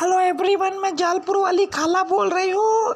Hello everyone मैं जालपुर वाली खाला बोल रही हूँ।